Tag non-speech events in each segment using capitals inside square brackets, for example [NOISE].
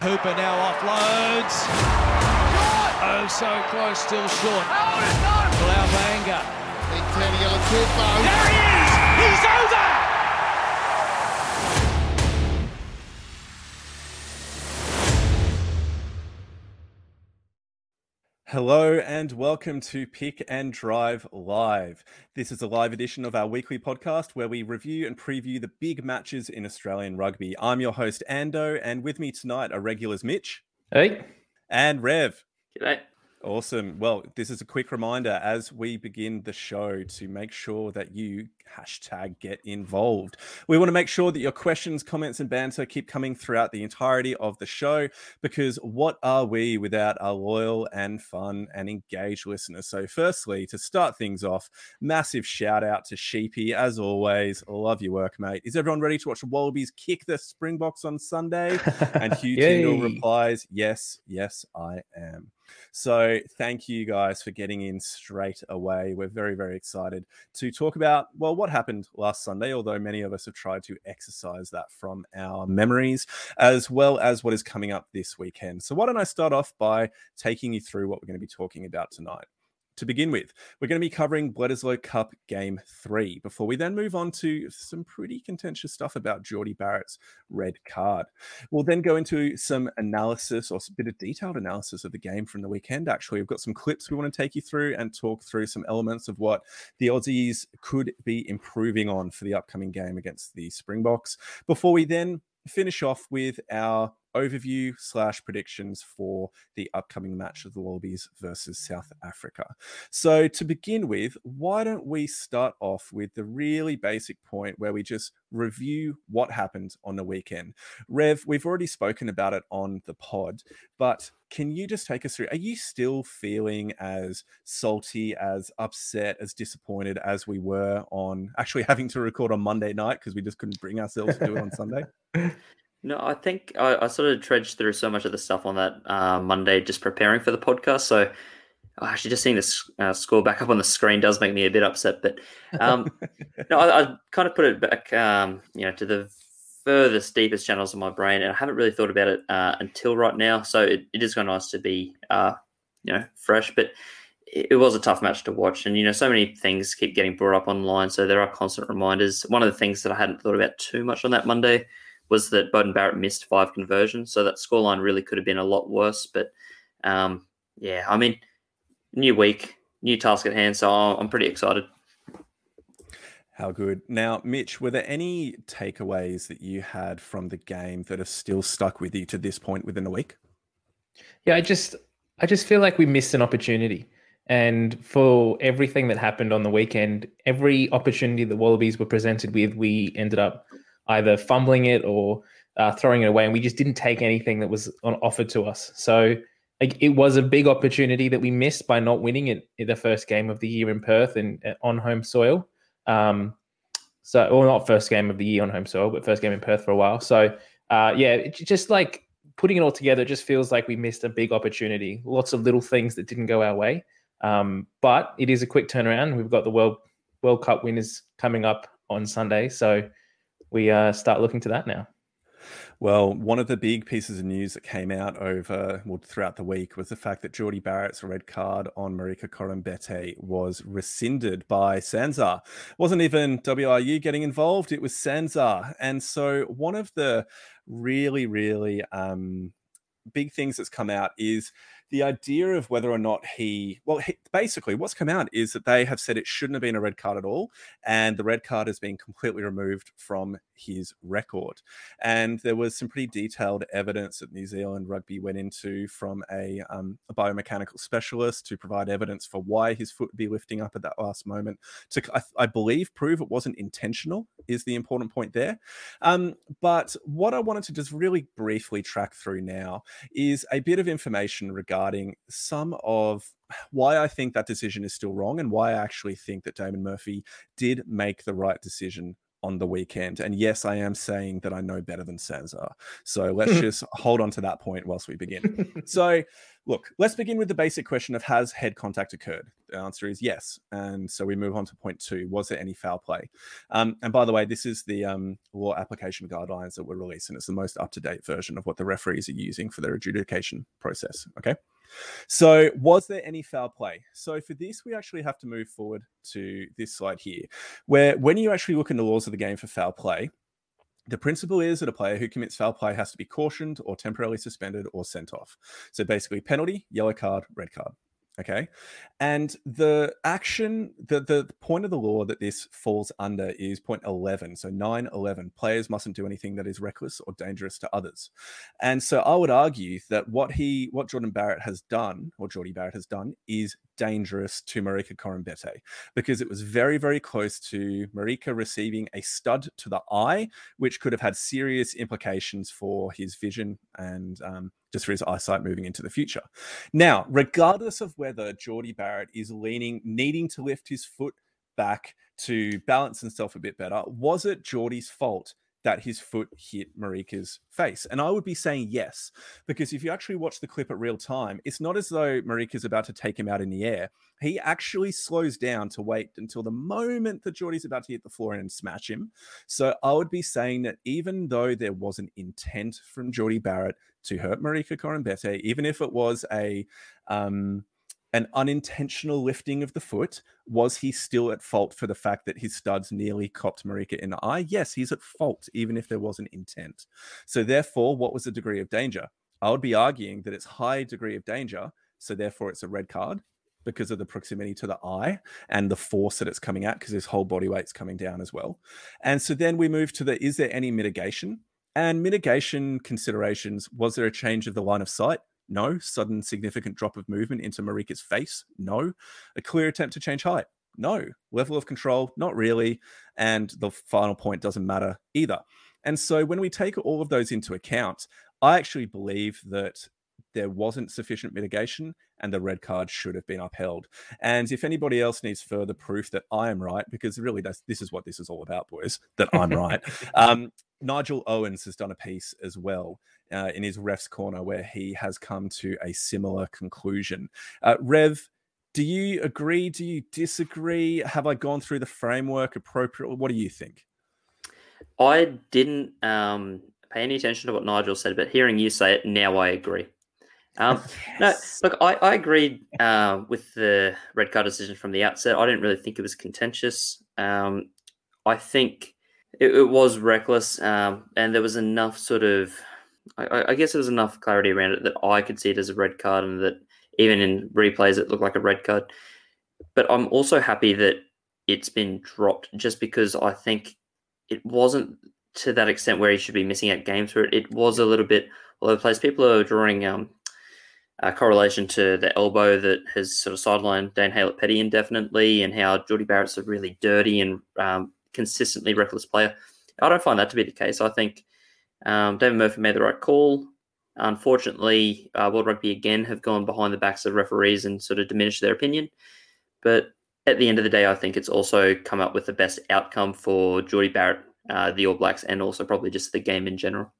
Hooper now offloads. Oh, so close, still short. Ten yellow toothbone. There he is! He's over! Hello and welcome to Pick and Drive Live. This is a live edition of our weekly podcast where we review and preview the big matches in Australian rugby. I'm your host, Ando, and with me tonight are regulars Mitch Hey. and Rev. G'day. Awesome. Well, this is a quick reminder as we begin the show to make sure that you hashtag get involved. We want to make sure that your questions, comments, and banter keep coming throughout the entirety of the show because what are we without our loyal and fun and engaged listeners? So, firstly, to start things off, massive shout out to Sheepy. As always, love your work, mate. Is everyone ready to watch Wallabies kick the Springboks on Sunday? And [LAUGHS] Hugh Tyndall replies, Yes, yes, I am. So thank you guys for getting in straight away. We're very, very excited to talk about, well, what happened last Sunday, although many of us have tried to exercise that from our memories, as well as what is coming up this weekend. So why don't I start off by taking you through what we're going to be talking about tonight? To begin with, we're going to be covering Bledisloe Cup Game 3 before we then move on to some pretty contentious stuff about Jordie Barrett's red card. We'll then go into some analysis or a bit of detailed analysis of the game from the weekend. Actually, we've got some clips we want to take you through and talk through some elements of what the Aussies could be improving on for the upcoming game against the Springboks before we then finish off with our overview slash predictions for the upcoming match of the Wallabies versus South Africa. So, to begin with, why don't we start off with the really basic point where we just review what happened on the weekend? Rev, we've already spoken about it on the pod, but can you just take us through? Are you still feeling as salty, as upset, as disappointed as we were on actually having to record on Monday night because we just couldn't bring ourselves to do it on Sunday? [LAUGHS] No, I think I, I sort of trudged through so much of the stuff on that uh, Monday just preparing for the podcast. So oh, actually, just seeing this uh, score back up on the screen does make me a bit upset. But um, [LAUGHS] no, I, I kind of put it back, um, you know, to the furthest, deepest channels of my brain, and I haven't really thought about it uh, until right now. So it, it is kind of nice to be, uh, you know, fresh. But it, it was a tough match to watch, and you know, so many things keep getting brought up online. So there are constant reminders. One of the things that I hadn't thought about too much on that Monday was that Beauden Barrett missed five conversions, so that scoreline really could have been a lot worse. But um, yeah, I mean, new week, new task at hand, so I'm pretty excited. How good. Now, Mitch, were there any takeaways that you had from the game that have still stuck with you to this point within a week? Yeah, I just I just feel like we missed an opportunity. And for everything that happened on the weekend, every opportunity the Wallabies were presented with, we ended up either fumbling it or uh, throwing it away, and we just didn't take anything that was on offered to us. So like, it was a big opportunity that we missed by not winning it in the first game of the year in Perth and uh, on home soil. Um, so, or not first game of the year on home soil, but first game in Perth for a while. So, uh, yeah, it just like putting it all together, it just feels like we missed a big opportunity. Lots of little things that didn't go our way. Um, but it is a quick turnaround. We've got the World World Cup winners coming up on Sunday, so we uh, start looking to that now. Well, one of the big pieces of news that came out over well, throughout the week was the fact that Jordie Barrett's red card on Marika Koroibete was rescinded by SANZAAR. It wasn't even WIU getting involved; it was SANZAAR. And so, one of the really, really um, big things that's come out is the idea of whether or not he, well, he, basically, what's come out is that they have said it shouldn't have been a red card at all, and the red card has been completely removed from his record. And there was some pretty detailed evidence that New Zealand Rugby went into from a, um, a biomechanical specialist to provide evidence for why his foot would be lifting up at that last moment. To, I, I believe, prove it wasn't intentional is the important point there. Um, but what I wanted to just really briefly track through now is a bit of information regarding some of why I think that decision is still wrong and why I actually think that Damon Murphy did make the right decision on the weekend. And yes, I am saying that I know better than SANZAAR. So let's [LAUGHS] just hold on to that point whilst we begin. [LAUGHS] so, look, let's begin with the basic question of has head contact occurred? The answer is yes. And so we move on to point two was there any foul play? Um, and by the way, this is the um, law application guidelines that were released, and it's the most up to date version of what the referees are using for their adjudication process. Okay. So, was there any foul play? So, for this, we actually have to move forward to this slide here, where when you actually look in the laws of the game for foul play, the principle is that a player who commits foul play has to be cautioned or temporarily suspended or sent off. So, basically, penalty, yellow card, red card. Okay. And the action, the, the point of the law that this falls under is point 11. So 9 11. Players mustn't do anything that is reckless or dangerous to others. And so I would argue that what he, what Jordan Barrett has done, or Jordie Barrett has done, is dangerous to Marika Koroibete because it was very, very close to Marika receiving a stud to the eye, which could have had serious implications for his vision and um, just for his eyesight moving into the future. Now, regardless of whether Jordie Barrett is leaning, needing to lift his foot back to balance himself a bit better, was it Jordie's fault that his foot hit Marika's face? And I would be saying yes, because if you actually watch the clip at real time, it's not as though Marika's about to take him out in the air. He actually slows down to wait until the moment that Jordie's about to hit the floor and smash him. So I would be saying that even though there was an intent from Jordie Barrett to hurt Marika Koroibete, even if it was a um, an unintentional lifting of the foot, was he still at fault for the fact that his studs nearly copped Marika in the eye? Yes, he's at fault, even if there was an intent. So, therefore, what was the degree of danger? I would be arguing that it's high degree of danger, so therefore it's a red card because of the proximity to the eye and the force that it's coming at, because his whole body weight's coming down as well. And so then we move to the is there any mitigation? And mitigation considerations was there a change of the line of sight? No. Sudden significant drop of movement into Marika's face? No. A clear attempt to change height? No. Level of control? Not really. And the final point doesn't matter either. And so when we take all of those into account, I actually believe that there wasn't sufficient mitigation and the red card should have been upheld. And if anybody else needs further proof that I am right, because really this is what this is all about, boys, that I'm right. [LAUGHS] Um, Nigel Owens has done a piece as well uh, in his ref's corner where he has come to a similar conclusion. Uh, Rev, do you agree? Do you disagree? Have I gone through the framework appropriately? What do you think? I didn't um, pay any attention to what Nigel said, but hearing you say it now, I agree. Um, [LAUGHS] yes. No, look, I, I agreed uh, with the red card decision from the outset. I didn't really think it was contentious. Um, I think it, it was reckless, um, and there was enough sort of, I, I, guess there was enough clarity around it that I could see it as a red card, and that even in replays it looked like a red card. But I'm also happy that it's been dropped, just because I think it wasn't to that extent where he should be missing out games for it. It was a little bit all over the place. People are drawing um, a correlation to the elbow that has sort of sidelined Dane Haylett-Petty indefinitely, and how Jordie Barrett's a really dirty and um, consistently reckless player. I don't find that to be the case. I think um, David Murphy made the right call. Unfortunately, uh, World Rugby again have gone behind the backs of referees and sort of diminished their opinion. But at the end of the day, I think it's also come up with the best outcome for Jordie Barrett, uh, the All Blacks, and also probably just the game in general.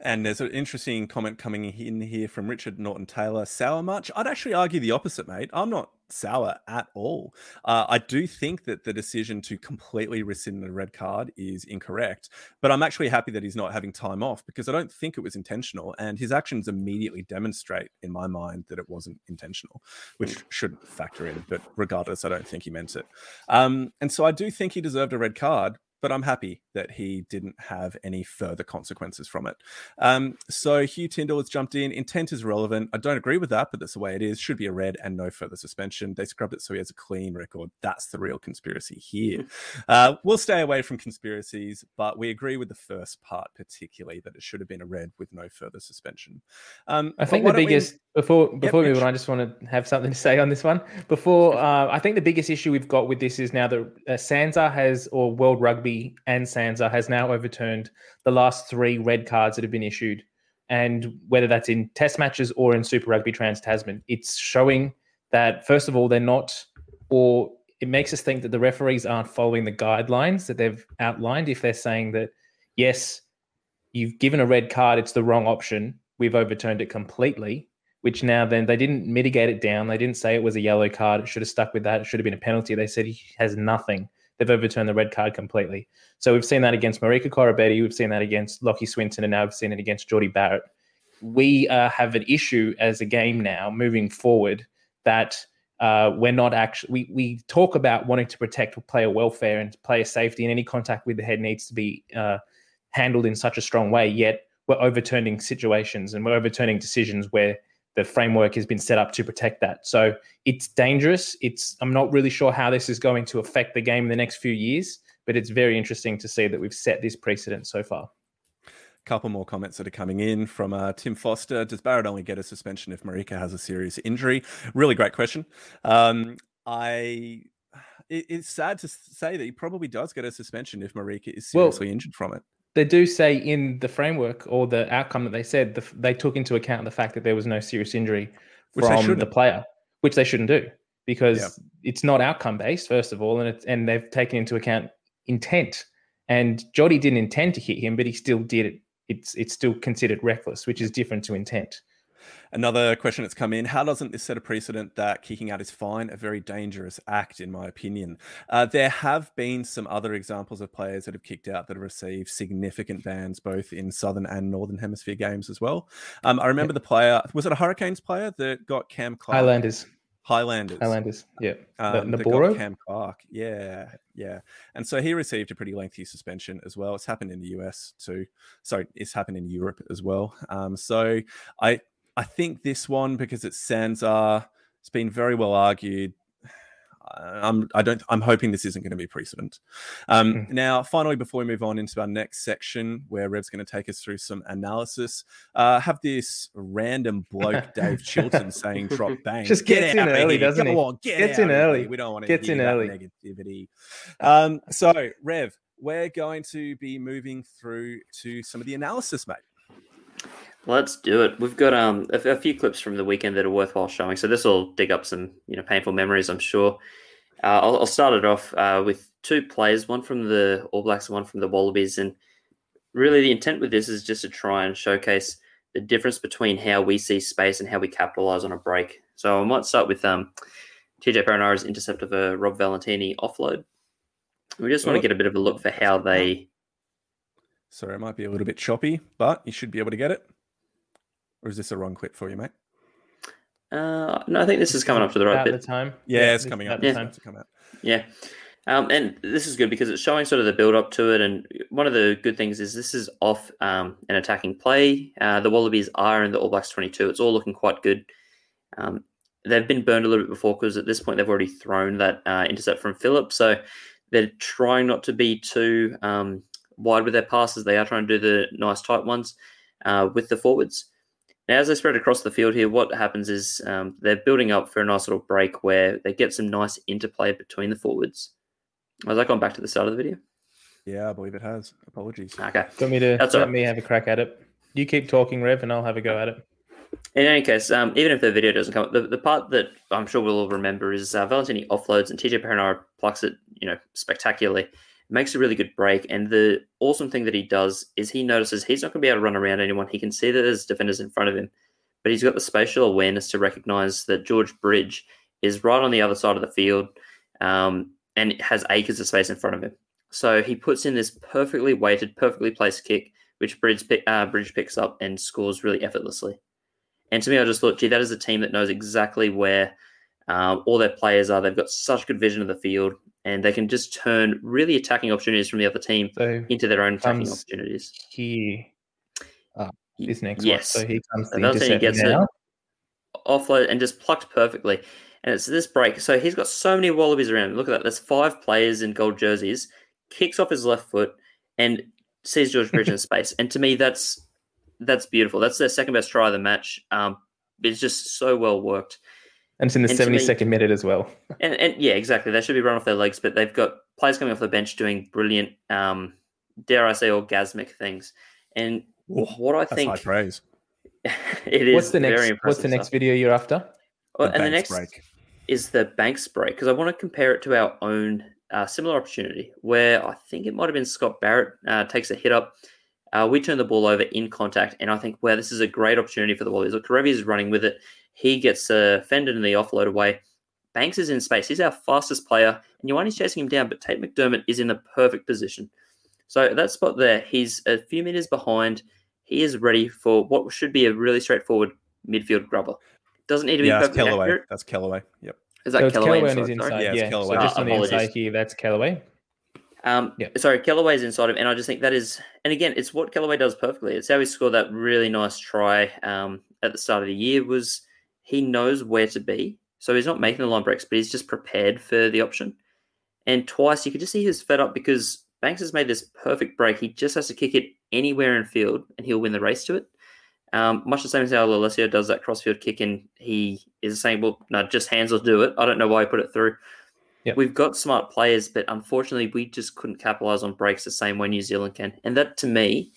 And there's an interesting comment coming in here from Richard Norton Taylor. Sour much? I'd actually argue the opposite, mate. I'm not sour at all. Uh, I do think that the decision to completely rescind the red card is incorrect, but I'm actually happy that he's not having time off because I don't think it was intentional. And his actions immediately demonstrate, in my mind, that it wasn't intentional, which shouldn't factor in. But regardless, I don't think he meant it. Um, and so I do think he deserved a red card, but I'm happy that he didn't have any further consequences from it. Um, so Hugh Tyndall has jumped in. Intent is relevant. I don't agree with that, but that's the way it is. Should be a red and no further suspension. They scrubbed it so he has a clean record. That's the real conspiracy here. [LAUGHS] Uh, we'll stay away from conspiracies, but we agree with the first part particularly that it should have been a red with no further suspension. Um, I think the biggest we... before before yep, we move on, I just want to have something to say on this one. Before uh, I think the biggest issue we've got with this is now that uh, SANZAAR has or World Rugby and SANZAAR has now overturned the last three red cards that have been issued. And whether that's in test matches or in Super Rugby Trans Tasman, it's showing that, first of all, they're not, or it makes us think that the referees aren't following the guidelines that they've outlined. If they're saying that yes, you've given a red card, it's the wrong option. We've overturned it completely. Which now then they didn't mitigate it down. They didn't say it was a yellow card. It should have stuck with that. It should have been a penalty. They said he has nothing. They've overturned the red card completely. So we've seen that against Marika Koroibete. We've seen that against Lockie Swinton, and now we've seen it against Jordie Barrett. We uh, have an issue as a game now moving forward that uh, we're not actually we, we talk about wanting to protect player welfare and player safety and any contact with the head needs to be uh, handled in such a strong way yet we're overturning situations and we're overturning decisions where the framework has been set up to protect that so it's dangerous it's i'm not really sure how this is going to affect the game in the next few years but it's very interesting to see that we've set this precedent so far couple more comments that are coming in from uh, Tim Foster. Does Barrett only get a suspension if Marika has a serious injury? Really great question. Um, I it, it's sad to say that he probably does get a suspension if Marika is seriously well, injured from it. They do say in the framework or the outcome that they said the, they took into account the fact that there was no serious injury from the player, which they shouldn't do because yeah. it's not outcome based first of all, and it's and they've taken into account intent. And Jordie didn't intend to hit him, but he still did it it's it's still considered reckless, which is different to intent. Another question that's come in: How doesn't this set a precedent that kicking out is fine? A very dangerous act, in my opinion. Uh, there have been some other examples of players that have kicked out that have received significant bans, both in southern and northern hemisphere games as well. Um, I remember the player was it a Hurricanes player that got Cam Clark? Highlanders. Highlanders. Highlanders, yeah. Um, Naboro? Cam Clark, yeah, yeah. And so he received a pretty lengthy suspension as well. It's happened in the US too. Sorry, it's happened in Europe as well. Um, so I I think this one because it's SANZAAR, it's been very well argued. [SIGHS] I'm I don't I'm hoping this isn't going to be precedent. Um, mm. Now, finally, before we move on into our next section, where Rev's going to take us through some analysis, uh, have this random bloke [LAUGHS] Dave Chilton saying "drop [LAUGHS] bang." Just gets get in early, doesn't Go he? On, get gets in early. We don't want to gets in early negativity. Um, so, Rev, we're going to be moving through to some of the analysis, mate. Let's do it. We've got um a, a, few clips from the weekend that are worthwhile showing. So this will dig up some you know painful memories, I'm sure. Uh, I'll, I'll, start it off uh, with two players, one from the All Blacks and one from the Wallabies, and really the intent with this is just to try and showcase the difference between how we see space and how we capitalize on a break. So I might start with um, TJ Perenara's intercept of a Rob Valetini offload. We just want to get a bit of a look for how they. Sorry, it might be a little bit choppy, but you should be able to get it. Or is this a wrong clip for you, mate? Uh, no, I think this is coming up to the right bit. The time. Yeah, yeah it's coming up. Yeah. To come out. Yeah. Um, and this is good because it's showing sort of the build up to it. And one of the good things is this is off um, an attacking play. Uh, the Wallabies are in the All Blacks 22. It's all looking quite good. Um, they've been burned a little bit before because at this point they've already thrown that uh, intercept from Phillip. So they're trying not to be too um, wide with their passes. They are trying to do the nice tight ones uh, with the forwards. Now, as they spread across the field here, what happens is um, they're building up for a nice little break where they get some nice interplay between the forwards. Has that gone back to the start of the video? Yeah, I believe it has. Apologies. Okay. Want me to That's let right. me have a crack at it? You keep talking, Rev, and I'll have a go at it. In any case, um, even if the video doesn't come, the, the part that I'm sure we'll all remember is uh, Valetini offloads and TJ Perenara plucks it, you know, spectacularly makes a really good break. And the awesome thing that he does is he notices he's not going to be able to run around anyone. He can see that there's defenders in front of him, but he's got the spatial awareness to recognize that George Bridge is right on the other side of the field um, and has acres of space in front of him. So he puts in this perfectly weighted, perfectly placed kick, which Bridge, pick, uh, Bridge picks up and scores really effortlessly. And to me, I just thought, gee, that is a team that knows exactly where uh, all their players are. They've got such good vision of the field and they can just turn really attacking opportunities from the other team so into their own attacking opportunities. He uh, this next yes. one. So he comes to Another thing he gets now. it offload and just plucked perfectly. And it's this break. So he's got so many wallabies around. Look at that. There's five players in gold jerseys. Kicks off his left foot and sees George Bridge in [LAUGHS] space. And to me, that's that's beautiful. That's their second best try of the match. Um, it's just so well worked. And it's in the seventy second minute as well. [LAUGHS] And, and yeah, exactly. They should be run off their legs, but they've got players coming off the bench doing brilliant, um, dare I say, orgasmic things. And Ooh, what I think high praise. [LAUGHS] it is what's the next what's the next video you're after? Well, the and the next break. is the Banks break because I want to compare it to our own uh, similar opportunity where I think it might have been Scott Barrett uh, takes a hit up. Uh, we turn the ball over in contact, and I think, well, this is a great opportunity for the Wallabies. Look, Kerevi is running with it. He gets uh, fended in the offload away. Banks is in space. He's our fastest player, and Ioane's chasing him down, but Tate McDermott is in the perfect position. So that spot there, he's a few meters behind. He is ready for what should be a really straightforward midfield grubber. Doesn't need to be Yeah, that's perfectly Kellaway. accurate. That's Kellaway. Yep. Is that So it's Kellaway Kellaway on inside? his Sorry? inside. Yeah, it's Yeah, Kellaway. so just Ah, on the inside here, that's Kellaway. Um, Yeah. Sorry, Kellaway's inside of, and I just think that is, and again, it's what Kellaway does perfectly. It's how he scored that really nice try um, at the start of the year. Was he knows where to be, so he's not making the line breaks, but he's just prepared for the option. And twice you could just see he was fed up because Banks has made this perfect break. He just has to kick it anywhere in field, and he'll win the race to it. Um, much the same as how Alessio does that crossfield kick, and he is saying, "Well, no, just hands will do it." I don't know why he put it through. Yep. We've got smart players, but unfortunately, we just couldn't capitalize on breaks the same way New Zealand can. And that, to me,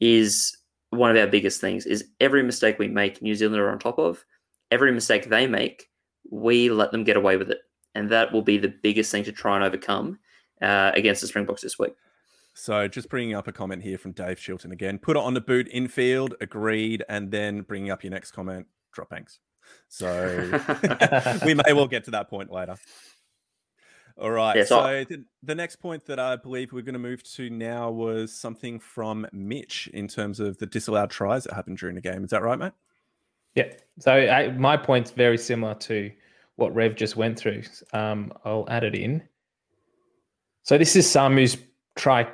is one of our biggest things: is every mistake we make, New Zealand are on top of. Every mistake they make, we let them get away with it, and that will be the biggest thing to try and overcome uh, against the Springboks this week. So just bringing up a comment here from Dave Shilton again. Put it on the boot infield, agreed, and then bringing up your next comment, drop banks. So [LAUGHS] we may well get to that point later. All right. Yeah, so- so the, the next point that I believe we're going to move to now was something from Mitch in terms of the disallowed tries that happened during the game. Is that right, mate? Yeah. So I, my point's very similar to what Rev just went through. Um, I'll add it in. So this is Samu's try,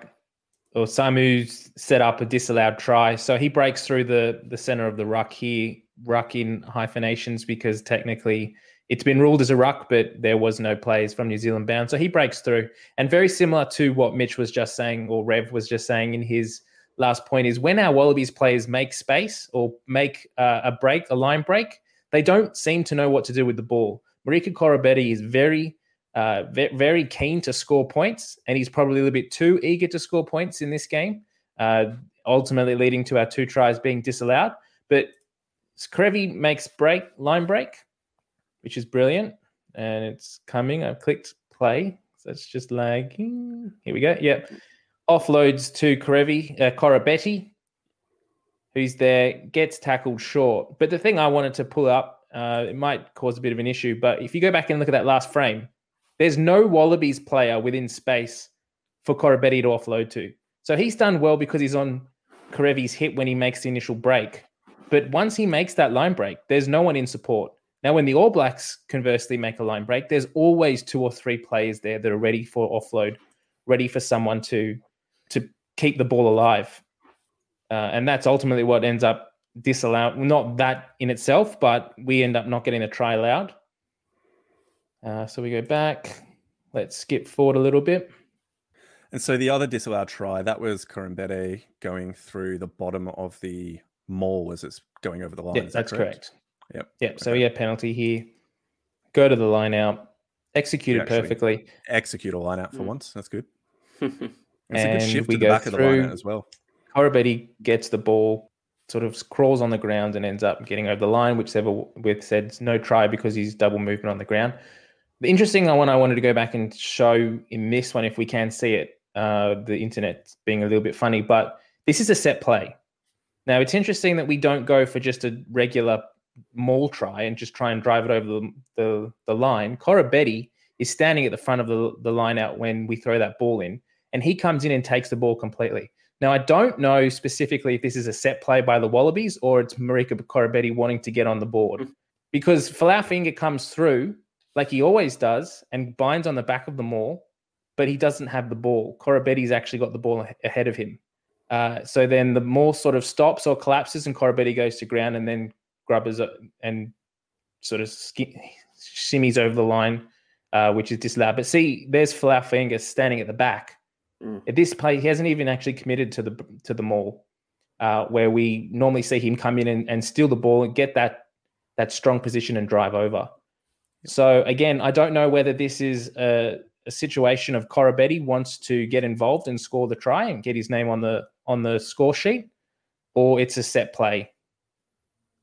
or Samu's set up a disallowed try. So he breaks through the the center of the ruck here, ruck in hyphenations because technically it's been ruled as a ruck, but there was no players from New Zealand bound. So he breaks through, and very similar to what Mitch was just saying, or Rev was just saying in his last point is when our Wallabies players make space or make uh, a break, a line break, they don't seem to know what to do with the ball. Marika Koroibete is very, uh, ve- very keen to score points, and he's probably a little bit too eager to score points in this game, uh, ultimately leading to our two tries being disallowed. But Kerevi makes break, line break, which is brilliant, and it's coming. I've clicked play, so it's just lagging. Here we go. Yep offloads to Kerevi, uh, Koroibete, who's there, gets tackled short. But the thing I wanted to pull up, uh, it might cause a bit of an issue, but if you go back and look at that last frame, there's no Wallabies player within space for Koroibete to offload to. So he's done well because he's on Kerevi's hit when he makes the initial break. But once he makes that line break, there's no one in support. Now, when the All Blacks conversely make a line break, there's always two or three players there that are ready for offload, ready for someone to to keep the ball alive. Uh, and that's ultimately what ends up disallowed. Not that in itself, but we end up not getting a try allowed. Uh, so we go back. Let's skip forward a little bit. And so the other disallowed try, that was Koroibete going through the bottom of the maul as it's going over the line. Yeah, that's correct. Yep. Yep. So Okay. we had penalty here. Go to the line out. Executed perfectly. Execute a line out for Mm. once. That's good. yeah, [LAUGHS] It's a good And shift we to the go back of the line through- out as well. Koroibete gets the ball, sort of crawls on the ground and ends up getting over the line, which ever with said no try because he's double movement on the ground. The interesting one I wanted to go back and show in this one, if we can see it, uh, the internet being a little bit funny, but this is a set play. Now it's interesting that we don't go for just a regular maul try and just try and drive it over the the, the line. Koroibete is standing at the front of the, the line out when we throw that ball in, and he comes in and takes the ball completely. Now, I don't know specifically if this is a set play by the Wallabies or it's Marika Koroibete wanting to get on the board Mm. because Folau Fainga'a comes through like he always does and binds on the back of the maul, but he doesn't have the ball. Koroibete's actually got the ball ahead of him. Uh, so then the maul sort of stops or collapses and Koroibete goes to ground and then grubbers and sort of ski- shimmies over the line, uh, which is disallowed. But see, there's Folau Fainga'a standing at the back. Mm. At this play, he hasn't even actually committed to the to the maul, uh, where we normally see him come in and, and steal the ball and get that that strong position and drive over. So again, I don't know whether this is a, a situation of Koroibete wants to get involved and score the try and get his name on the on the score sheet, or it's a set play.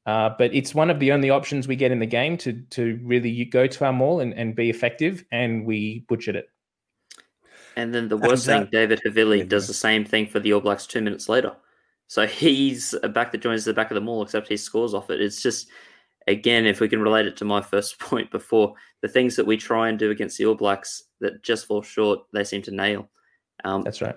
Uh, but it's one of the only options we get in the game to to really go to our maul and, and be effective, and we butchered it. And then the worst thing, David Havili does the same thing for the All Blacks two minutes later. So he's a back that joins the back of the maul, except he scores off it. It's just, again, if we can relate it to my [LAUGHS] first point before, the things that we try and do against the All Blacks that just fall short, they seem to nail. Um, That's right.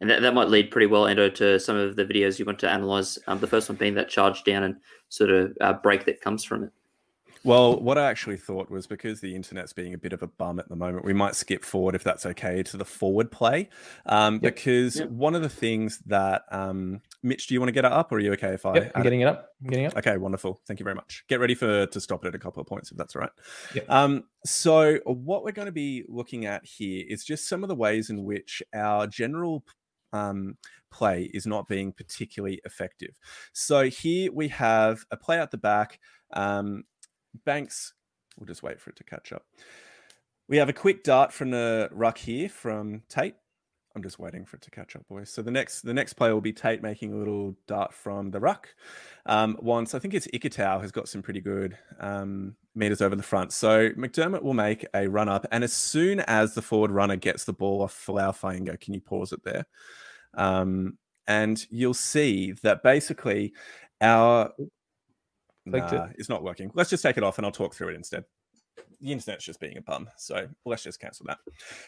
And that, that might lead pretty well, Ando, to some of the videos you want to analyze. Um, the first one being that charge down and sort of uh, break that comes from it. Well, what I actually thought was because the internet's being a bit of a bum at the moment, we might skip forward if that's okay to the forward play. Um, yep. Because yep. one of the things that, um, Mitch, do you want to get it up or are you okay if I? Yep, I'm getting it up. I'm getting it up. Okay, wonderful. Thank you very much. Get ready for to stop it at a couple of points if that's all right. Yep. Um, so, what we're going to be looking at here is just some of the ways in which our general um, play is not being particularly effective. So, here we have a play at the back. Um, Banks, we'll just wait for it to catch up. We have a quick dart from the ruck here from Tate. I'm just waiting for it to catch up, boys. So the next the next play will be Tate making a little dart from the ruck. Um, once I think it's Ikitau has got some pretty good um, meters over the front. So McDermott will make a run up, and as soon as the forward runner gets the ball off Folau Fainga'a, can you pause it there? Um, and you'll see that basically our nah, it. it's not working. Let's just take it off and I'll talk through it instead. The internet's just being a bum, so let's just cancel that.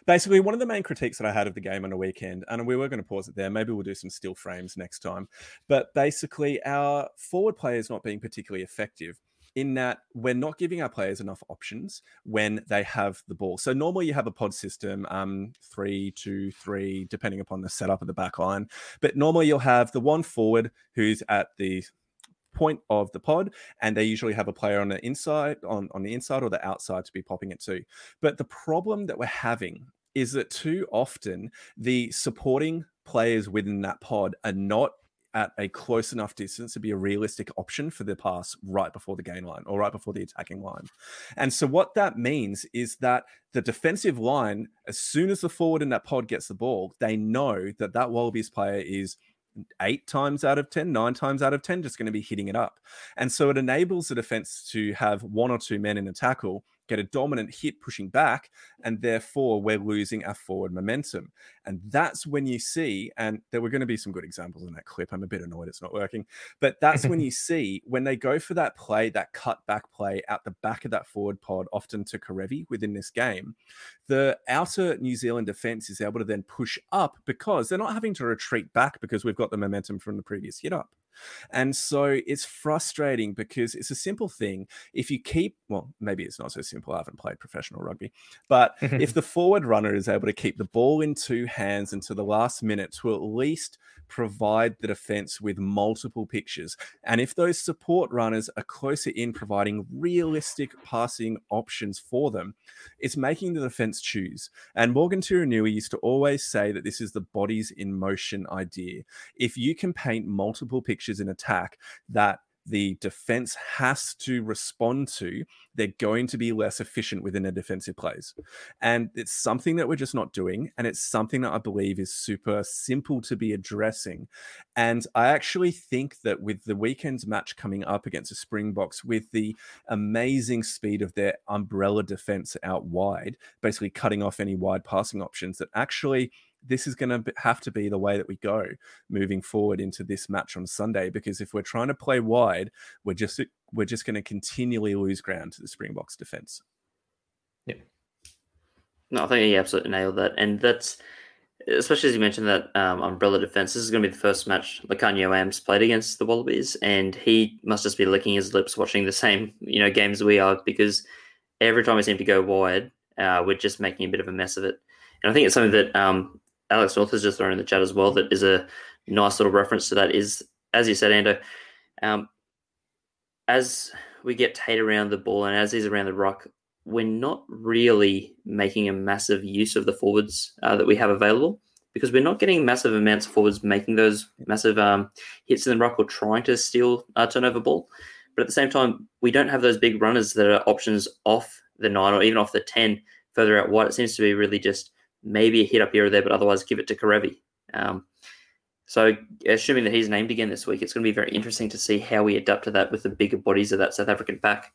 Basically, one of the main critiques that I had of the game on a weekend, and we were going to pause it there. Maybe we'll do some still frames next time. But basically, our forward play is not being particularly effective in that we're not giving our players enough options when they have the ball. So normally you have a pod system, um, three, two, three, depending upon the setup of the back line. But normally you'll have the one forward who's at the point of the pod and they usually have a player on the inside on, on the inside or the outside to be popping it to but the problem that we're having is that too often the supporting players within that pod are not at a close enough distance to be a realistic option for the pass right before the gain line or right before the attacking line. And so what that means is that the defensive line, as soon as the forward in that pod gets the ball, they know that that Wallabies player is eight times out of 10, nine times out of 10, just going to be hitting it up. And so it enables the defense to have one or two men in a tackle get a dominant hit pushing back, and therefore we're losing our forward momentum. And that's when you see, and there were going to be some good examples in that clip. I'm a bit annoyed it's not working, but that's when [LAUGHS] you see when they go for that play, that cut back play out the back of that forward pod, often to Kerevi within this game, the outer New Zealand defense is able to then push up because they're not having to retreat back because we've got the momentum from the previous hit up. And so it's frustrating because it's a simple thing. If you keep, well, maybe it's not so simple. I haven't played professional rugby, but [LAUGHS] if the forward runner is able to keep the ball in two hands until the last minute to at least provide the defense with multiple pictures, and if those support runners are closer in providing realistic passing options for them, it's making the defense choose. And Morgan Turinui used to always say that this is the bodies in motion idea. If you can paint multiple pictures in attack that the defense has to respond to, they're going to be less efficient within their defensive plays. And it's something that we're just not doing. And it's something that I believe is super simple to be addressing. And I actually think that with the weekend's match coming up against the Springboks, with the amazing speed of their umbrella defense out wide, basically cutting off any wide passing options, that actually this is going to have to be the way that we go moving forward into this match on Sunday because if we're trying to play wide, we're just we're just going to continually lose ground to the Springboks defense. Yeah. No, I think you absolutely nailed that, and that's especially as you mentioned that um, umbrella defense. This is going to be the first match Lukhanyo Am's played against the Wallabies, and he must just be licking his lips watching the same you know games we are because every time we seem to go wide, uh, we're just making a bit of a mess of it. And I think it's something that um, Alex North has just thrown in the chat as well. That is a nice little reference to that. Is as you said, Ando, um, as we get Tate around the ball and as he's around the ruck, we're not really making a massive use of the forwards uh, that we have available because we're not getting massive amounts of forwards making those massive um, hits in the ruck or trying to steal a turnover ball. But at the same time, we don't have those big runners that are options off the nine or even off the 10 further out wide. It seems to be really just maybe a hit up here or there, but otherwise give it to Kerevi. Um, So, assuming that he's named again this week, it's going to be very interesting to see how we adapt to that with the bigger bodies of that South African pack.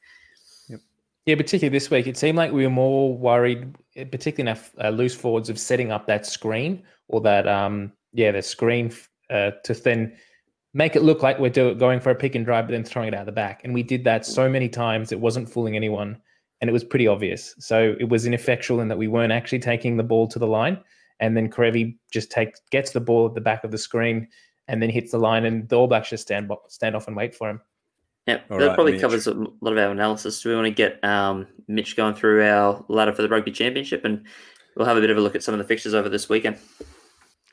Yeah, particularly this week, it seemed like we were more worried, particularly in our loose forwards, of setting up that screen or that, um, yeah, the screen uh, to then make it look like we're do- going for a pick and drive, but then throwing it out the back. And we did that so many times, it wasn't fooling anyone, and it was pretty obvious. So it was ineffectual in that we weren't actually taking the ball to the line, and then Kerevi just takes gets the ball at the back of the screen, and then hits the line, and the All Blacks just stand stand off and wait for him. Yeah, All that right, probably Mitch. covers a lot of our analysis. Do we want to get um, Mitch going through our ladder for the rugby championship, and we'll have a bit of a look at some of the fixtures over this weekend.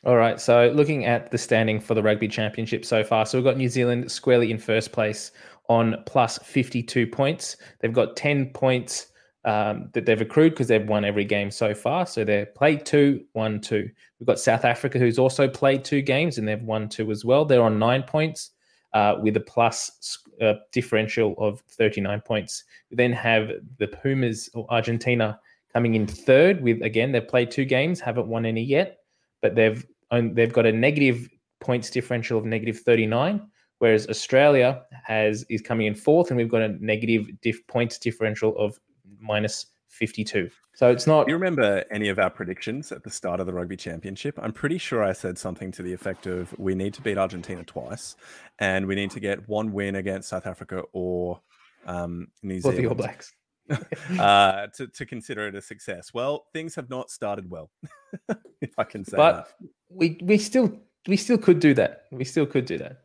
All right. So looking at the standing for the Rugby Championship so far, so we've got New Zealand squarely in first place on plus 52 points. They've got 10 points um, that they've accrued because they've won every game so far. So they're played two, won two. We've got South Africa, who's also played two games and they've won two as well. They're on nine points uh, with a plus uh, differential of 39 points. We then have the Pumas or Argentina coming in third with, again, they've played two games, haven't won any yet but they've they've got a negative points differential of negative 39 whereas australia has is coming in fourth and we've got a negative diff points differential of minus 52 so it's not Do you remember any of our predictions at the start of the rugby championship? I'm pretty sure I said something to the effect of we need to beat Argentina twice and we need to get one win against South Africa or um, New for the all blacks [LAUGHS] uh, to, to consider it a success. Well, things have not started well, [LAUGHS] if I can say but that. we we still we still could do that we still could do that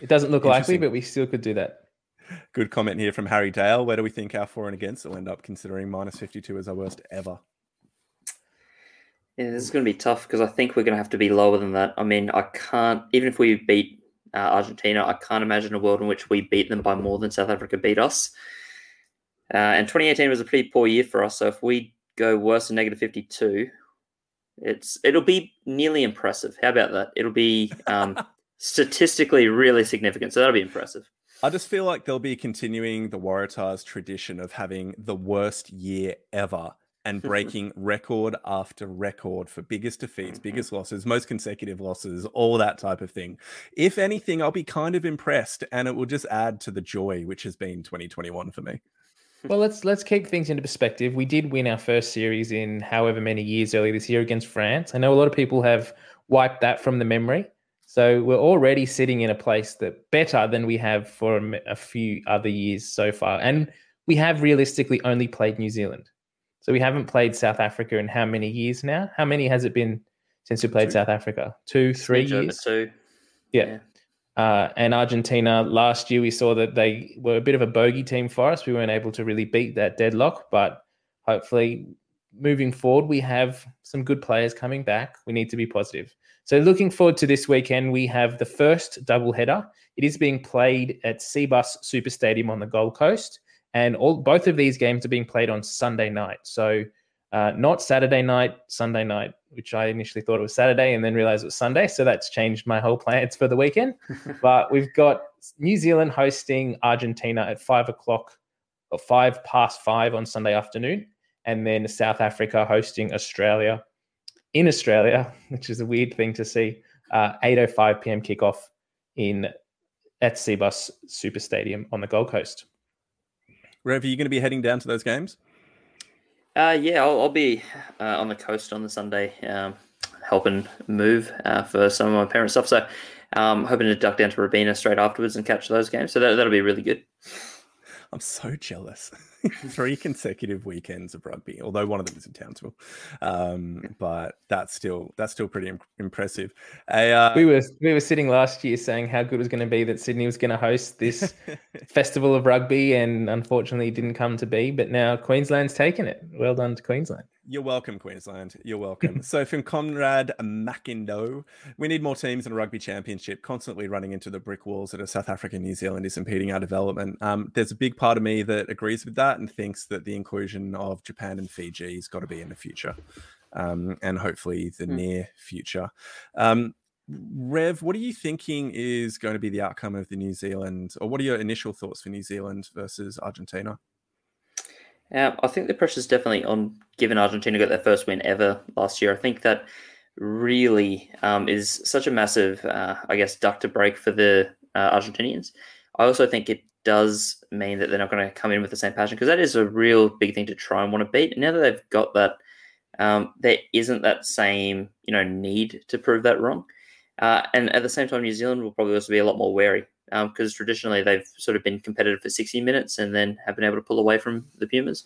it doesn't look likely but we still could do that Good comment here from Harry Dale. Where do we think our for and against will end up considering minus 52 as our worst ever? Yeah, this is going to be tough because I think we're going to have to be lower than that. I mean, I can't even if we beat uh, Argentina, I can't imagine a world in which we beat them by more than South Africa beat us. Uh, and 2018 was a pretty poor year for us. So if we go worse than negative 52, it's it'll be nearly impressive. How about that? It'll be um, [LAUGHS] statistically really significant. So that'll be impressive. I just feel like they'll be continuing the Waratahs tradition of having the worst year ever and [LAUGHS] breaking record after record for biggest defeats, mm-hmm. biggest losses, most consecutive losses, all that type of thing. If anything, I'll be kind of impressed and it will just add to the joy which has been 2021 for me. well let's let's keep things into perspective we did win our first series in however many years earlier this year against france i know a lot of people have wiped that from the memory so we're already sitting in a place that better than we have for a few other years so far and we have realistically only played new zealand so we haven't played south africa in how many years now how many has it been since we played Two. south africa two three years two. yeah. Yeah. Uh, and Argentina last year, we saw that they were a bit of a bogey team for us. We weren't able to really beat that deadlock, but hopefully, moving forward, we have some good players coming back. We need to be positive. So, looking forward to this weekend, we have the first double header. It is being played at Cbus Super Stadium on the Gold Coast, and all both of these games are being played on Sunday night. So, uh, not Saturday night, Sunday night, which I initially thought it was Saturday and then realized it was Sunday. So that's changed my whole plans for the weekend. [LAUGHS] but we've got New Zealand hosting Argentina at five o'clock or five past five on Sunday afternoon. And then South Africa hosting Australia in Australia, which is a weird thing to see. Uh, 8.05 p.m. kickoff in at Cbus Super Stadium on the Gold Coast. Rev, are you going to be heading down to those games? Uh, yeah, I'll, I'll be uh, on the coast on the Sunday, um, helping move uh, for some of my parents' stuff. So, um, hoping to duck down to Robina straight afterwards and catch those games. So that, that'll be really good. I'm so jealous. [LAUGHS] Three consecutive weekends of rugby, although one of them is in Townsville. Um, but that's still that's still pretty im- impressive. A, uh, We were we were sitting last year saying how good it was going to be that Sydney was going to host this [LAUGHS] festival of rugby, and unfortunately it didn't come to be. But now Queensland's taken it. Well done to Queensland. You're welcome, Queensland. You're welcome. [LAUGHS] so, from Conrad Mackindo, we need more teams in a rugby championship. Constantly running into the brick walls that are South Africa, New Zealand is impeding our development. Um, there's a big part of me that agrees with that and thinks that the inclusion of Japan and Fiji has got to be in the future, um, and hopefully the Hmm. near future. Um, Rev, what are you thinking is going to be the outcome of the New Zealand, or what are your initial thoughts for New Zealand versus Argentina? Um, I think the pressure's definitely on given Argentina got their first win ever last year. I think that really um, is such a massive, uh, I guess, duck to break for the uh, Argentinians. I also think it does mean that they're not going to come in with the same passion because that is a real big thing to try and want to beat. And now that they've got that, um, there isn't that same you know need to prove that wrong. Uh, and at the same time, New Zealand will probably also be a lot more wary because um, traditionally they've sort of been competitive for 60 minutes and then have been able to pull away from the Pumas.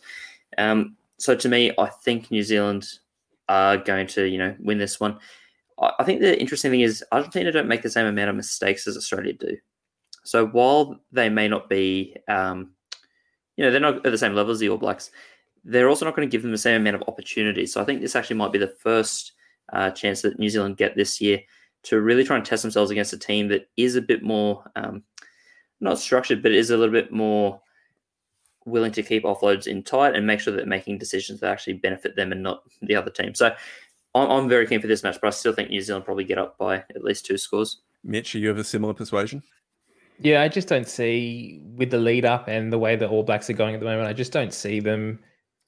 Um, so to me, I think New Zealand are going to you know win this one. I think the interesting thing is Argentina don't make the same amount of mistakes as Australia do. So while they may not be, um, you know, they're not at the same level as the All Blacks, they're also not going to give them the same amount of opportunities. So I think this actually might be the first uh, chance that New Zealand get this year to really try and test themselves against a team that is a bit more, um, not structured, but is a little bit more willing to keep offloads in tight and make sure that they're making decisions that actually benefit them and not the other team. So I'm, I'm very keen for this match, but I still think New Zealand probably get up by at least two scores. Mitch, are you of a similar persuasion? Yeah, I just don't see with the lead up and the way the All Blacks are going at the moment. I just don't see them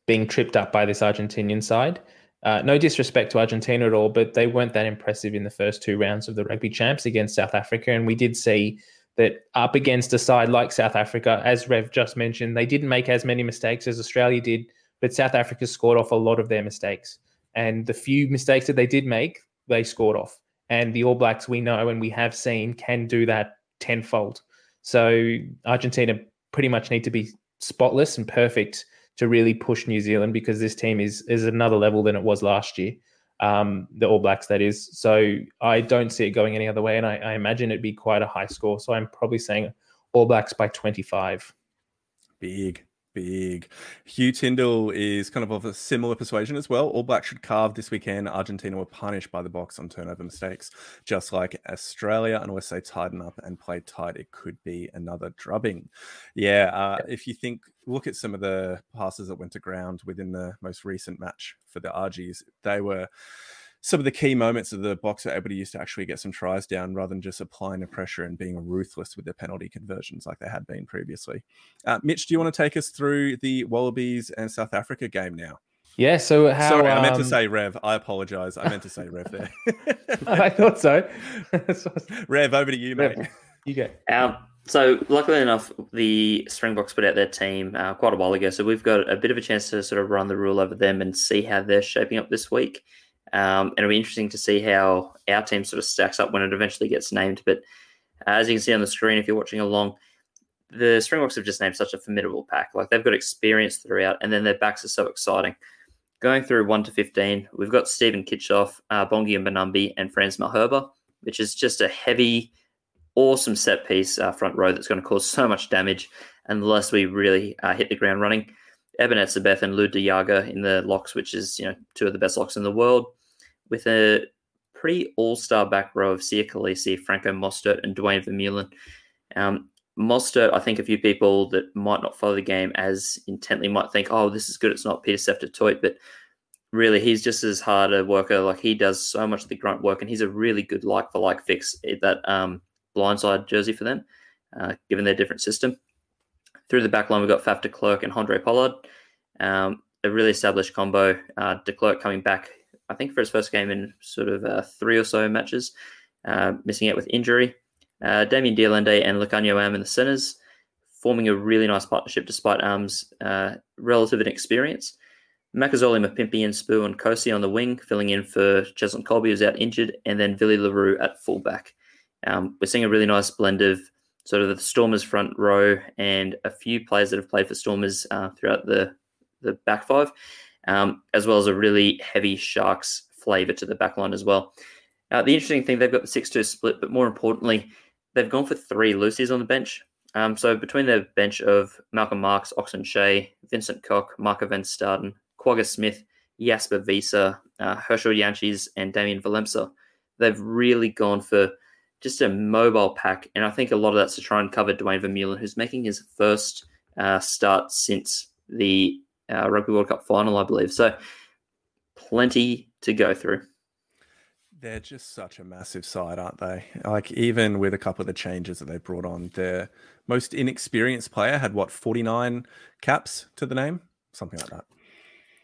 being tripped up by this Argentinian side. Uh, no disrespect to Argentina at all, but they weren't that impressive in the first two rounds of the Rugby Champs against South Africa, and we did see that up against a side like South Africa, as Rev just mentioned, they didn't make as many mistakes as Australia did, but South Africa scored off a lot of their mistakes, and the few mistakes that they did make, they scored off. And the All Blacks, we know and we have seen, can do that tenfold. So Argentina pretty much need to be spotless and perfect to really push New Zealand because this team is is another level than it was last year. Um, the All Blacks, that is. So I don't see it going any other way, and I, I imagine it'd be quite a high score. So I'm probably saying All Blacks by 25. Big big. Hugh Tyndall is kind of of a similar persuasion as well. All Blacks should carve this weekend. Argentina were punished by the box on turnover mistakes, just like Australia. Unless they tighten up and play tight, it could be another drubbing. Yeah, uh, if you think, look at some of the passes that went to ground within the most recent match for the Argies, they were some of the key moments of the box are able to use to actually get some tries down rather than just applying the pressure and being ruthless with their penalty conversions like they had been previously. Uh, Mitch, do you want to take us through the Wallabies and South Africa game now? Yeah, so how. Sorry, I meant to um, say Rev. I apologize. I meant to say Rev there. [LAUGHS] I thought so. [LAUGHS] Rev, over to you, mate. Rev, you go. Um, so, luckily enough, the Springboks put out their team uh, quite a while ago. So, we've got a bit of a chance to sort of run the rule over them and see how they're shaping up this week. Um, and it'll be interesting to see how our team sort of stacks up when it eventually gets named. But uh, as you can see on the screen, if you're watching along, the Springboks have just named such a formidable pack. Like they've got experience throughout, and then their backs are so exciting. Going through 1 to 15, we've got Steven Kitshoff, uh, Bongi Mbonambi, and Frans Malherbe, which is just a heavy, awesome set piece uh, front row that's going to cause so much damage unless we really uh, hit the ground running. Eben Etzebeth and Jager in the locks, which is you know two of the best locks in the world, with a pretty all-star back row of Siya Kolisi, Franco Mostert, and Duane Vermeulen. Um, Mostert, I think a few people that might not follow the game as intently might think, oh, this is good. It's not Pieter-Steph du Toit, but really he's just as hard a worker. Like he does so much of the grunt work, and he's a really good like for like fix that um, blindside jersey for them, uh, given their different system. Through the back line, we've got Faf de Klerk and Andre Pollard. Um, a really established combo. Uh, de Klerk coming back, I think, for his first game in sort of uh, three or so matches, uh, missing out with injury. Uh, Damian de Allende and Lukhanyo Am in the centres, forming a really nice partnership despite Am's uh, relative inexperience. Makazole, Mapimpi, and Sbu Nkosi on the wing, filling in for Cheslin Kolbe, who's out injured, and then Willie le Roux at fullback. Um, we're seeing a really nice blend of sort of the Stormers front row and a few players that have played for Stormers uh, throughout the the back five, um, as well as a really heavy Sharks flavour to the back line as well. Uh, the interesting thing, they've got the 6 2 split, but more importantly, they've gone for three Lucies on the bench. Um, so between the bench of Malcolm Marx, Ox Nché, Vincent Koch, Marco van Staden, Kwagga Smith, Jasper Wiese, uh, Herschel Jantjies, and Damian Willemse, they've really gone for just a mobile pack. And I think a lot of that's to try and cover Duane Vermeulen, who's making his first uh, start since the uh, Rugby World Cup final, I believe. So plenty to go through. They're just such a massive side, aren't they? Like even with a couple of the changes that they brought on, their most inexperienced player had what forty nine caps to the name, something like that.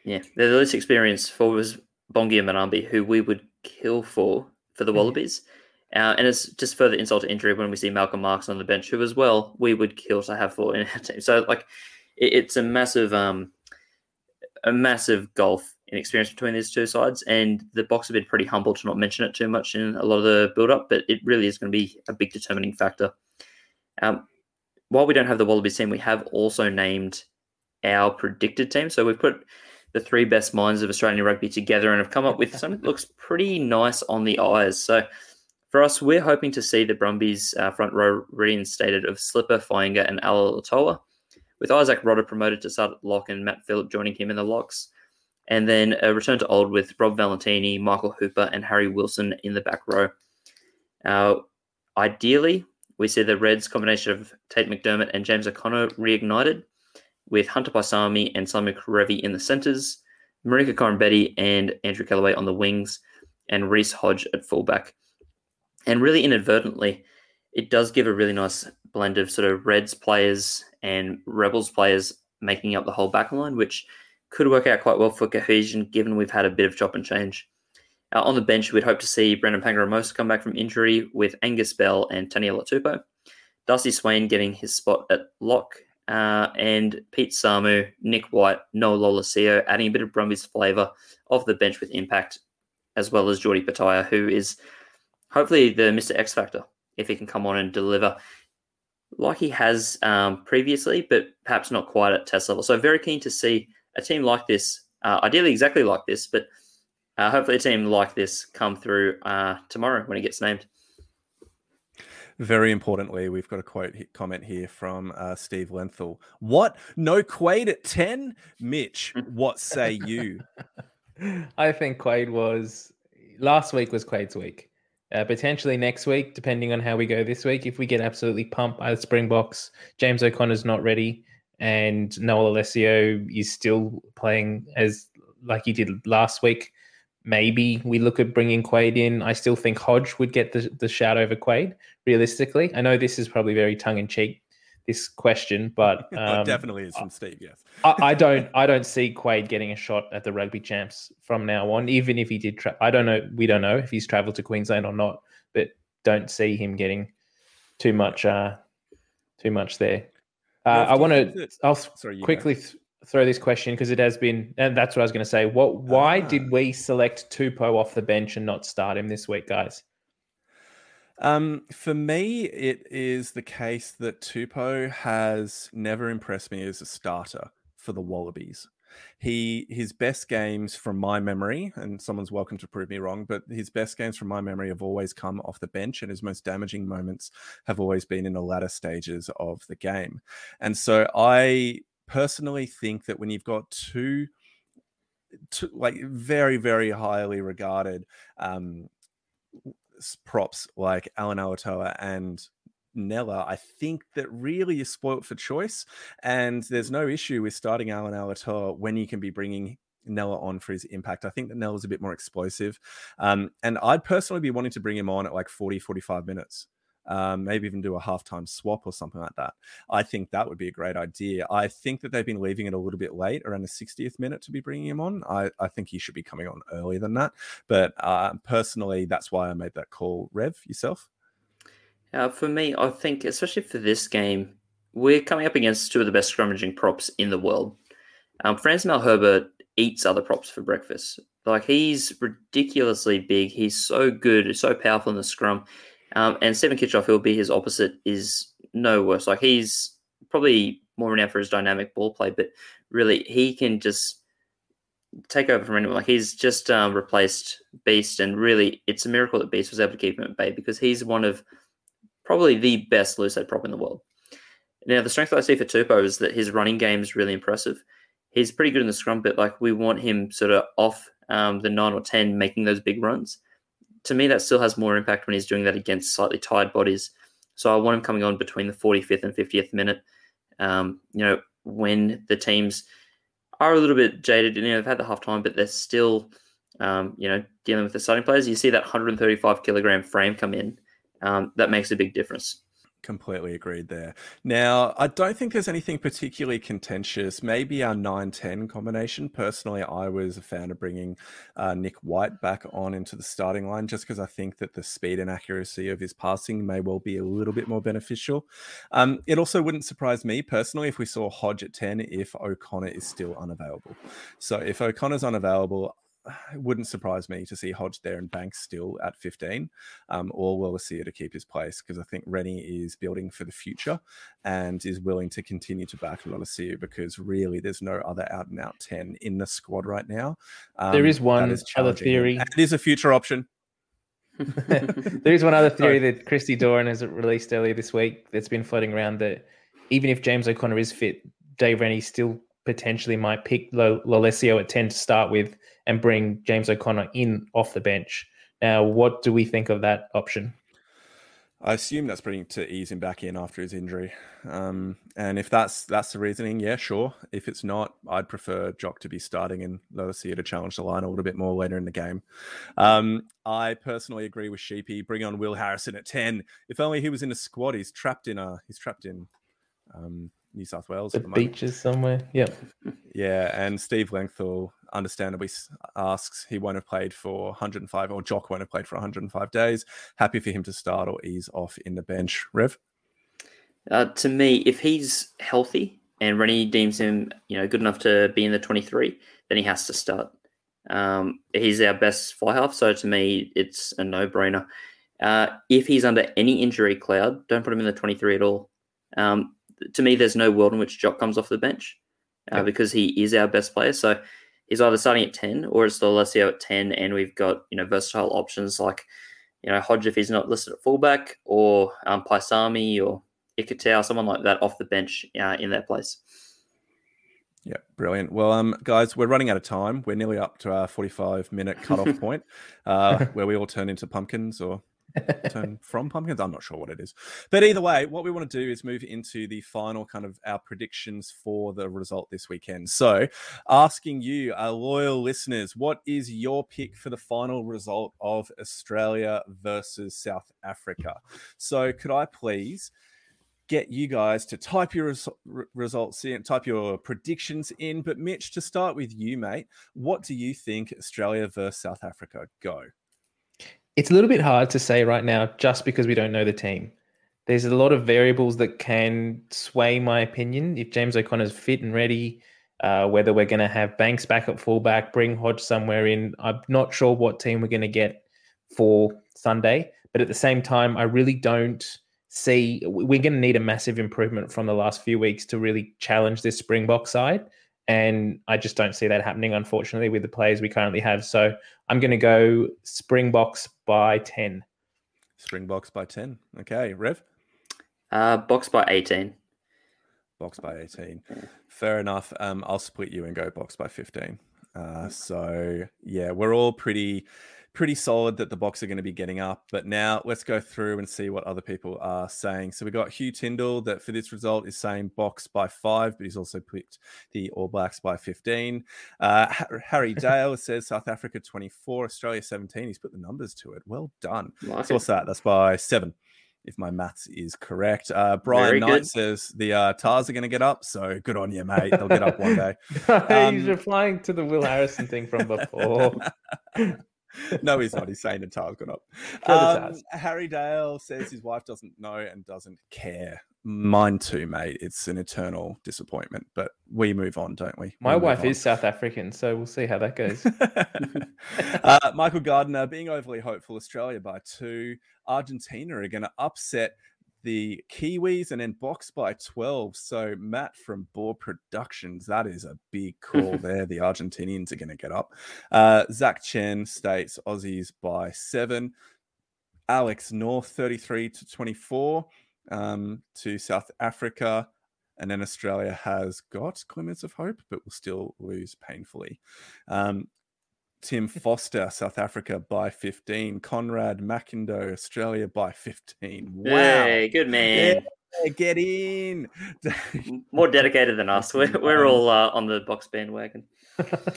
Yeah, they're the least experienced forwards, Bongi and Mbonambi, who we would kill for for the Wallabies. Uh, and it's just further insult to injury when we see Malcolm Marx on the bench, who as well we would kill to have for in our team. So like, it, it's a massive, um, a massive gulf in experience between these two sides. And the box have been pretty humble to not mention it too much in a lot of the build up, but it really is going to be a big determining factor. Um, while we don't have the Wallabies team, we have also named our predicted team. So we've put the three best minds of Australian rugby together and have come up with something that looks pretty nice on the eyes. So for us, we're hoping to see the Brumbies uh, front row reinstated of Slipper, Fainga'a, and Alaalatoa, with Isaac Rodda promoted to start at lock and Matt Philip joining him in the locks. And then a return to old with Rob Valetini, Michael Hooper, and Harry Wilson in the back row. Uh, ideally, we see the Reds combination of Tate McDermott and James O'Connor reignited, with Hunter Paisami and Samu Kerevi in the centres, Marika Koroibete and Andrew Kellaway on the wings, and Reece Hodge at fullback. And really inadvertently, it does give a really nice blend of sort of Reds players and Rebels players making up the whole back line, which could work out quite well for cohesion given we've had a bit of chop and change. Uh, on the bench, we'd hope to see Brendan Paenga-Amosa come back from injury with Angus Bell and Taniela Latupo, Darcy Swain getting his spot at lock, uh, and Pete Samu, Nick White, Noah Lolesio adding a bit of Brumbies flavour off the bench with impact, as well as Geordie Petaia, who is hopefully the Mr. X Factor, if he can come on and deliver like he has um, previously, but perhaps not quite at test level. So very keen to see a team like this, uh, ideally exactly like this, but uh, hopefully a team like this come through uh, tomorrow when it gets named. Very importantly, we've got a quote comment here from uh, Steve Lenthal. What? No Quade at 10? Mitch, what say you? [LAUGHS] I think Quade was last week was Quade's week. Uh, potentially next week, depending on how we go this week. If we get absolutely pumped by the Springboks, James O'Connor's not ready, and Noah Lolesio is still playing as like he did last week. Maybe we look at bringing Quade in. I still think Hodge would get the, the shout over Quade, realistically. I know this is probably very tongue in cheek, this question, but [LAUGHS] um, definitely is from Steve. Yes, I, I, don't. I don't see Quade getting a shot at the rugby champs from now on. Even if he did, tra- I don't know. We don't know if he's travelled to Queensland or not, but don't see him getting too much. Uh, too much there. Uh, I want to. I'll Sorry, quickly th- throw this question because it has been, and that's what I was going to say. What? Why uh, did we select Tupou off the bench and not start him this week, guys? Um, for me, it is the case that Tupou has never impressed me as a starter for the Wallabies. He his best games from my memory, and someone's welcome to prove me wrong, but his best games from my memory have always come off the bench, and his most damaging moments have always been in the latter stages of the game. And so I personally think that when you've got two, two like very very highly regarded um, props like Alan Alaalatoa and Nella, I think that really is spoilt for choice. And there's no issue with starting Alan Alaalatoa when you can be bringing Nella on for his impact. I think that Nella's a bit more explosive. Um, and I'd personally be wanting to bring him on at like 40, 45 minutes um, maybe even do a halftime swap or something like that. I think that would be a great idea. I think that they've been leaving it a little bit late, around the 60th minute, to be bringing him on. I, I think he should be coming on earlier than that. But uh, personally, that's why I made that call. Rev, yourself? Uh, for me, I think, especially for this game, we're coming up against two of the best scrummaging props in the world. Um, Frans Malherbe eats other props for breakfast. Like he's ridiculously big. He's so good, he's so powerful in the scrum. Um, and Steven Kitshoff, who will be his opposite, is no worse. Like he's probably more renowned for his dynamic ball play, but really he can just take over from anyone. Like he's just um, replaced Beast, and really it's a miracle that Beast was able to keep him at bay because he's one of probably the best loose head prop in the world. Now the strength that I see for Tupou is that his running game is really impressive. He's pretty good in the scrum, but like we want him sort of off um, the nine or ten, making those big runs to me, that still has more impact when he's doing that against slightly tired bodies. So I want him coming on between the 45th and 50th minute. Um, you know, when the teams are a little bit jaded, you know, they've had the half time, but they're still, um, you know, dealing with the starting players. You see that 135 kilogram frame come in. Um, that makes a big difference. Completely agreed there. Now, I don't think there's anything particularly contentious. Maybe our 9 10 combination. Personally, I was a fan of bringing uh, Nick White back on into the starting line just because I think that the speed and accuracy of his passing may well be a little bit more beneficial. Um, it also wouldn't surprise me personally if we saw Hodge at 10 if O'Connor is still unavailable. So if O'Connor's unavailable, [SIGHS] it wouldn't surprise me to see Hodge there and Banks still at 15, um, or Lolesio to keep his place because I think Rennie is building for the future and is willing to continue to back Lolesio because really there's no other out and out 10 in the squad right now. Um, there is one is other theory. it is a future option. [LAUGHS] [LAUGHS] there is one other theory that Christy Doran has released earlier this week that's been floating around that even if James O'Connor is fit, Dave Rennie still potentially might pick Lolesio at 10 to start with and bring James O'Connor in off the bench. Now, what do we think of that option? I assume that's bringing to ease him back in after his injury. Um, and if that's that's the reasoning, yeah, sure. If it's not, I'd prefer Jock to be starting and Lolesio to challenge the line a little bit more later in the game. Um, I personally agree with Sheepy. Bring on Will Harrison at ten. If only he was in a squad. He's trapped in a. He's trapped in. Um, New South Wales. The, the beaches somewhere. Yep. [LAUGHS] Yeah, and Steve Lengthall understandably asks he won't have played for 105, or Jock won't have played for 105 days. Happy for him to start or ease off in the bench. Rev. Uh, to me, if he's healthy and Rennie deems him, you know, good enough to be in the 23, then he has to start. Um, he's our best fly half, so to me, it's a no-brainer. Uh, if he's under any injury cloud, don't put him in the 23 at all. Um, to me, there's no world in which Jock comes off the bench uh, yeah. because he is our best player. So he's either starting at 10 or it's Lolesio at 10. And we've got, you know, versatile options like, you know, Hodge if he's not listed at fullback or um, Paisami or Ikitau, someone like that off the bench uh, in that place. Yeah, brilliant. Well, um, guys, we're running out of time. We're nearly up to our 45 minute cutoff [LAUGHS] point uh, where we all turn into pumpkins or from pumpkins. I'm not sure what it is. But either way, what we want to do is move into the final kind of our predictions for the result this weekend. So, asking you, our loyal listeners, what is your pick for the final result of Australia versus South Africa? So, could I please get you guys to type your res- results in, type your predictions in. But Mitch, to start with you, mate, what do you think Australia versus South Africa go? It's a little bit hard to say right now just because we don't know the team. There's a lot of variables that can sway my opinion. If James O'Connor's fit and ready, uh, whether we're going to have Banks back at fullback, bring Hodge somewhere in, I'm not sure what team we're going to get for Sunday. But at the same time, I really don't see we're going to need a massive improvement from the last few weeks to really challenge this Springbok side. And I just don't see that happening, unfortunately, with the players we currently have. So I'm going to go Springboks by 10. Springboks by 10. Okay. Rev? Uh, box by 18. Box by 18. Fair enough. Um, I'll split you and go box by 15. Uh, so, yeah, we're all pretty pretty solid that the box are going to be getting up. But now let's go through and see what other people are saying. So we got Hugh Tyndall that for this result is saying box by five, but he's also picked the All Blacks by 15. Uh, Harry [LAUGHS] Dale says South Africa 24, Australia 17. He's put the numbers to it. Well done. Like so what's that? That's by seven if my maths is correct. Uh, Brian Very Knight good. says the uh, Tahs are going to get up, so good on you, mate. They'll get up one day. [LAUGHS] Um, He's replying to the Will Harrison thing from before. [LAUGHS] [LAUGHS] no, he's not. He's saying the tile's gone up. Um, Harry Dale says his wife doesn't know and doesn't care. Mine too, mate. It's an eternal disappointment, but we move on, don't we? My we wife on. is South African, so we'll see how that goes. [LAUGHS] [LAUGHS] uh, Michael Gardner being overly hopeful, Australia by two. Argentina are going to upset the Kiwis and then Boks by 12. So, Matt from Boar Productions, that is a big call [LAUGHS] there. The Argentinians are going to get up. Uh, Zach Chen states Aussies by seven. Alex North, 33 to 24 um, to South Africa. And then Australia has got glimmers of hope, but will still lose painfully. Um, Tim Foster, South Africa by 15. Conrad McIndo, Australia by 15. Wow. Hey, good man. Yeah, get in. [LAUGHS] More dedicated than us. We're, [LAUGHS] we're all uh, on the box bandwagon.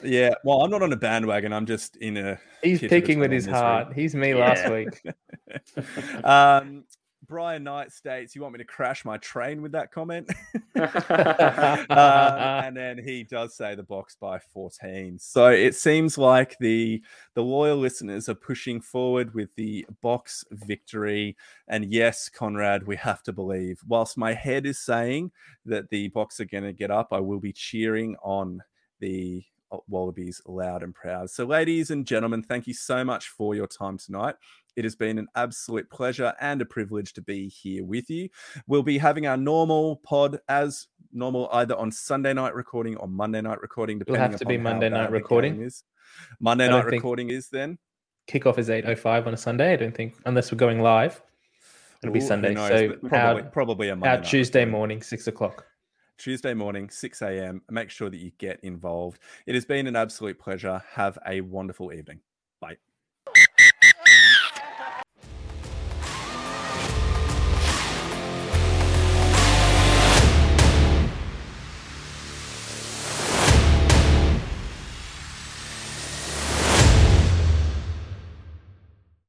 yeah, well, I'm not on a bandwagon. I'm just in a. He's picking with his heart. He's me yeah. last week. [LAUGHS] um, Brian Knight states, "You want me to crash my train with that comment?" [LAUGHS] um, [LAUGHS] and then he does say the box by 14. So it seems like the the loyal listeners are pushing forward with the box victory. And yes, Conrad, we have to believe. Whilst my head is saying that the box are going to get up, I will be cheering on the Wallabies loud and proud. So, ladies and gentlemen, thank you so much for your time tonight. It has been an absolute pleasure and a privilege to be here with you. We'll be having our normal pod as normal, either on Sunday night recording or Monday night recording, It'll have to be Monday night recording. Is. Monday night recording is then. Kickoff is 8.05 on a Sunday, I don't think, unless we're going live. It'll be Ooh, Sunday. knows, so probably, our, probably a Monday our night Tuesday morning, 6 o'clock. Tuesday morning, 6 a.m. Make sure that you get involved. It has been an absolute pleasure. Have a wonderful evening.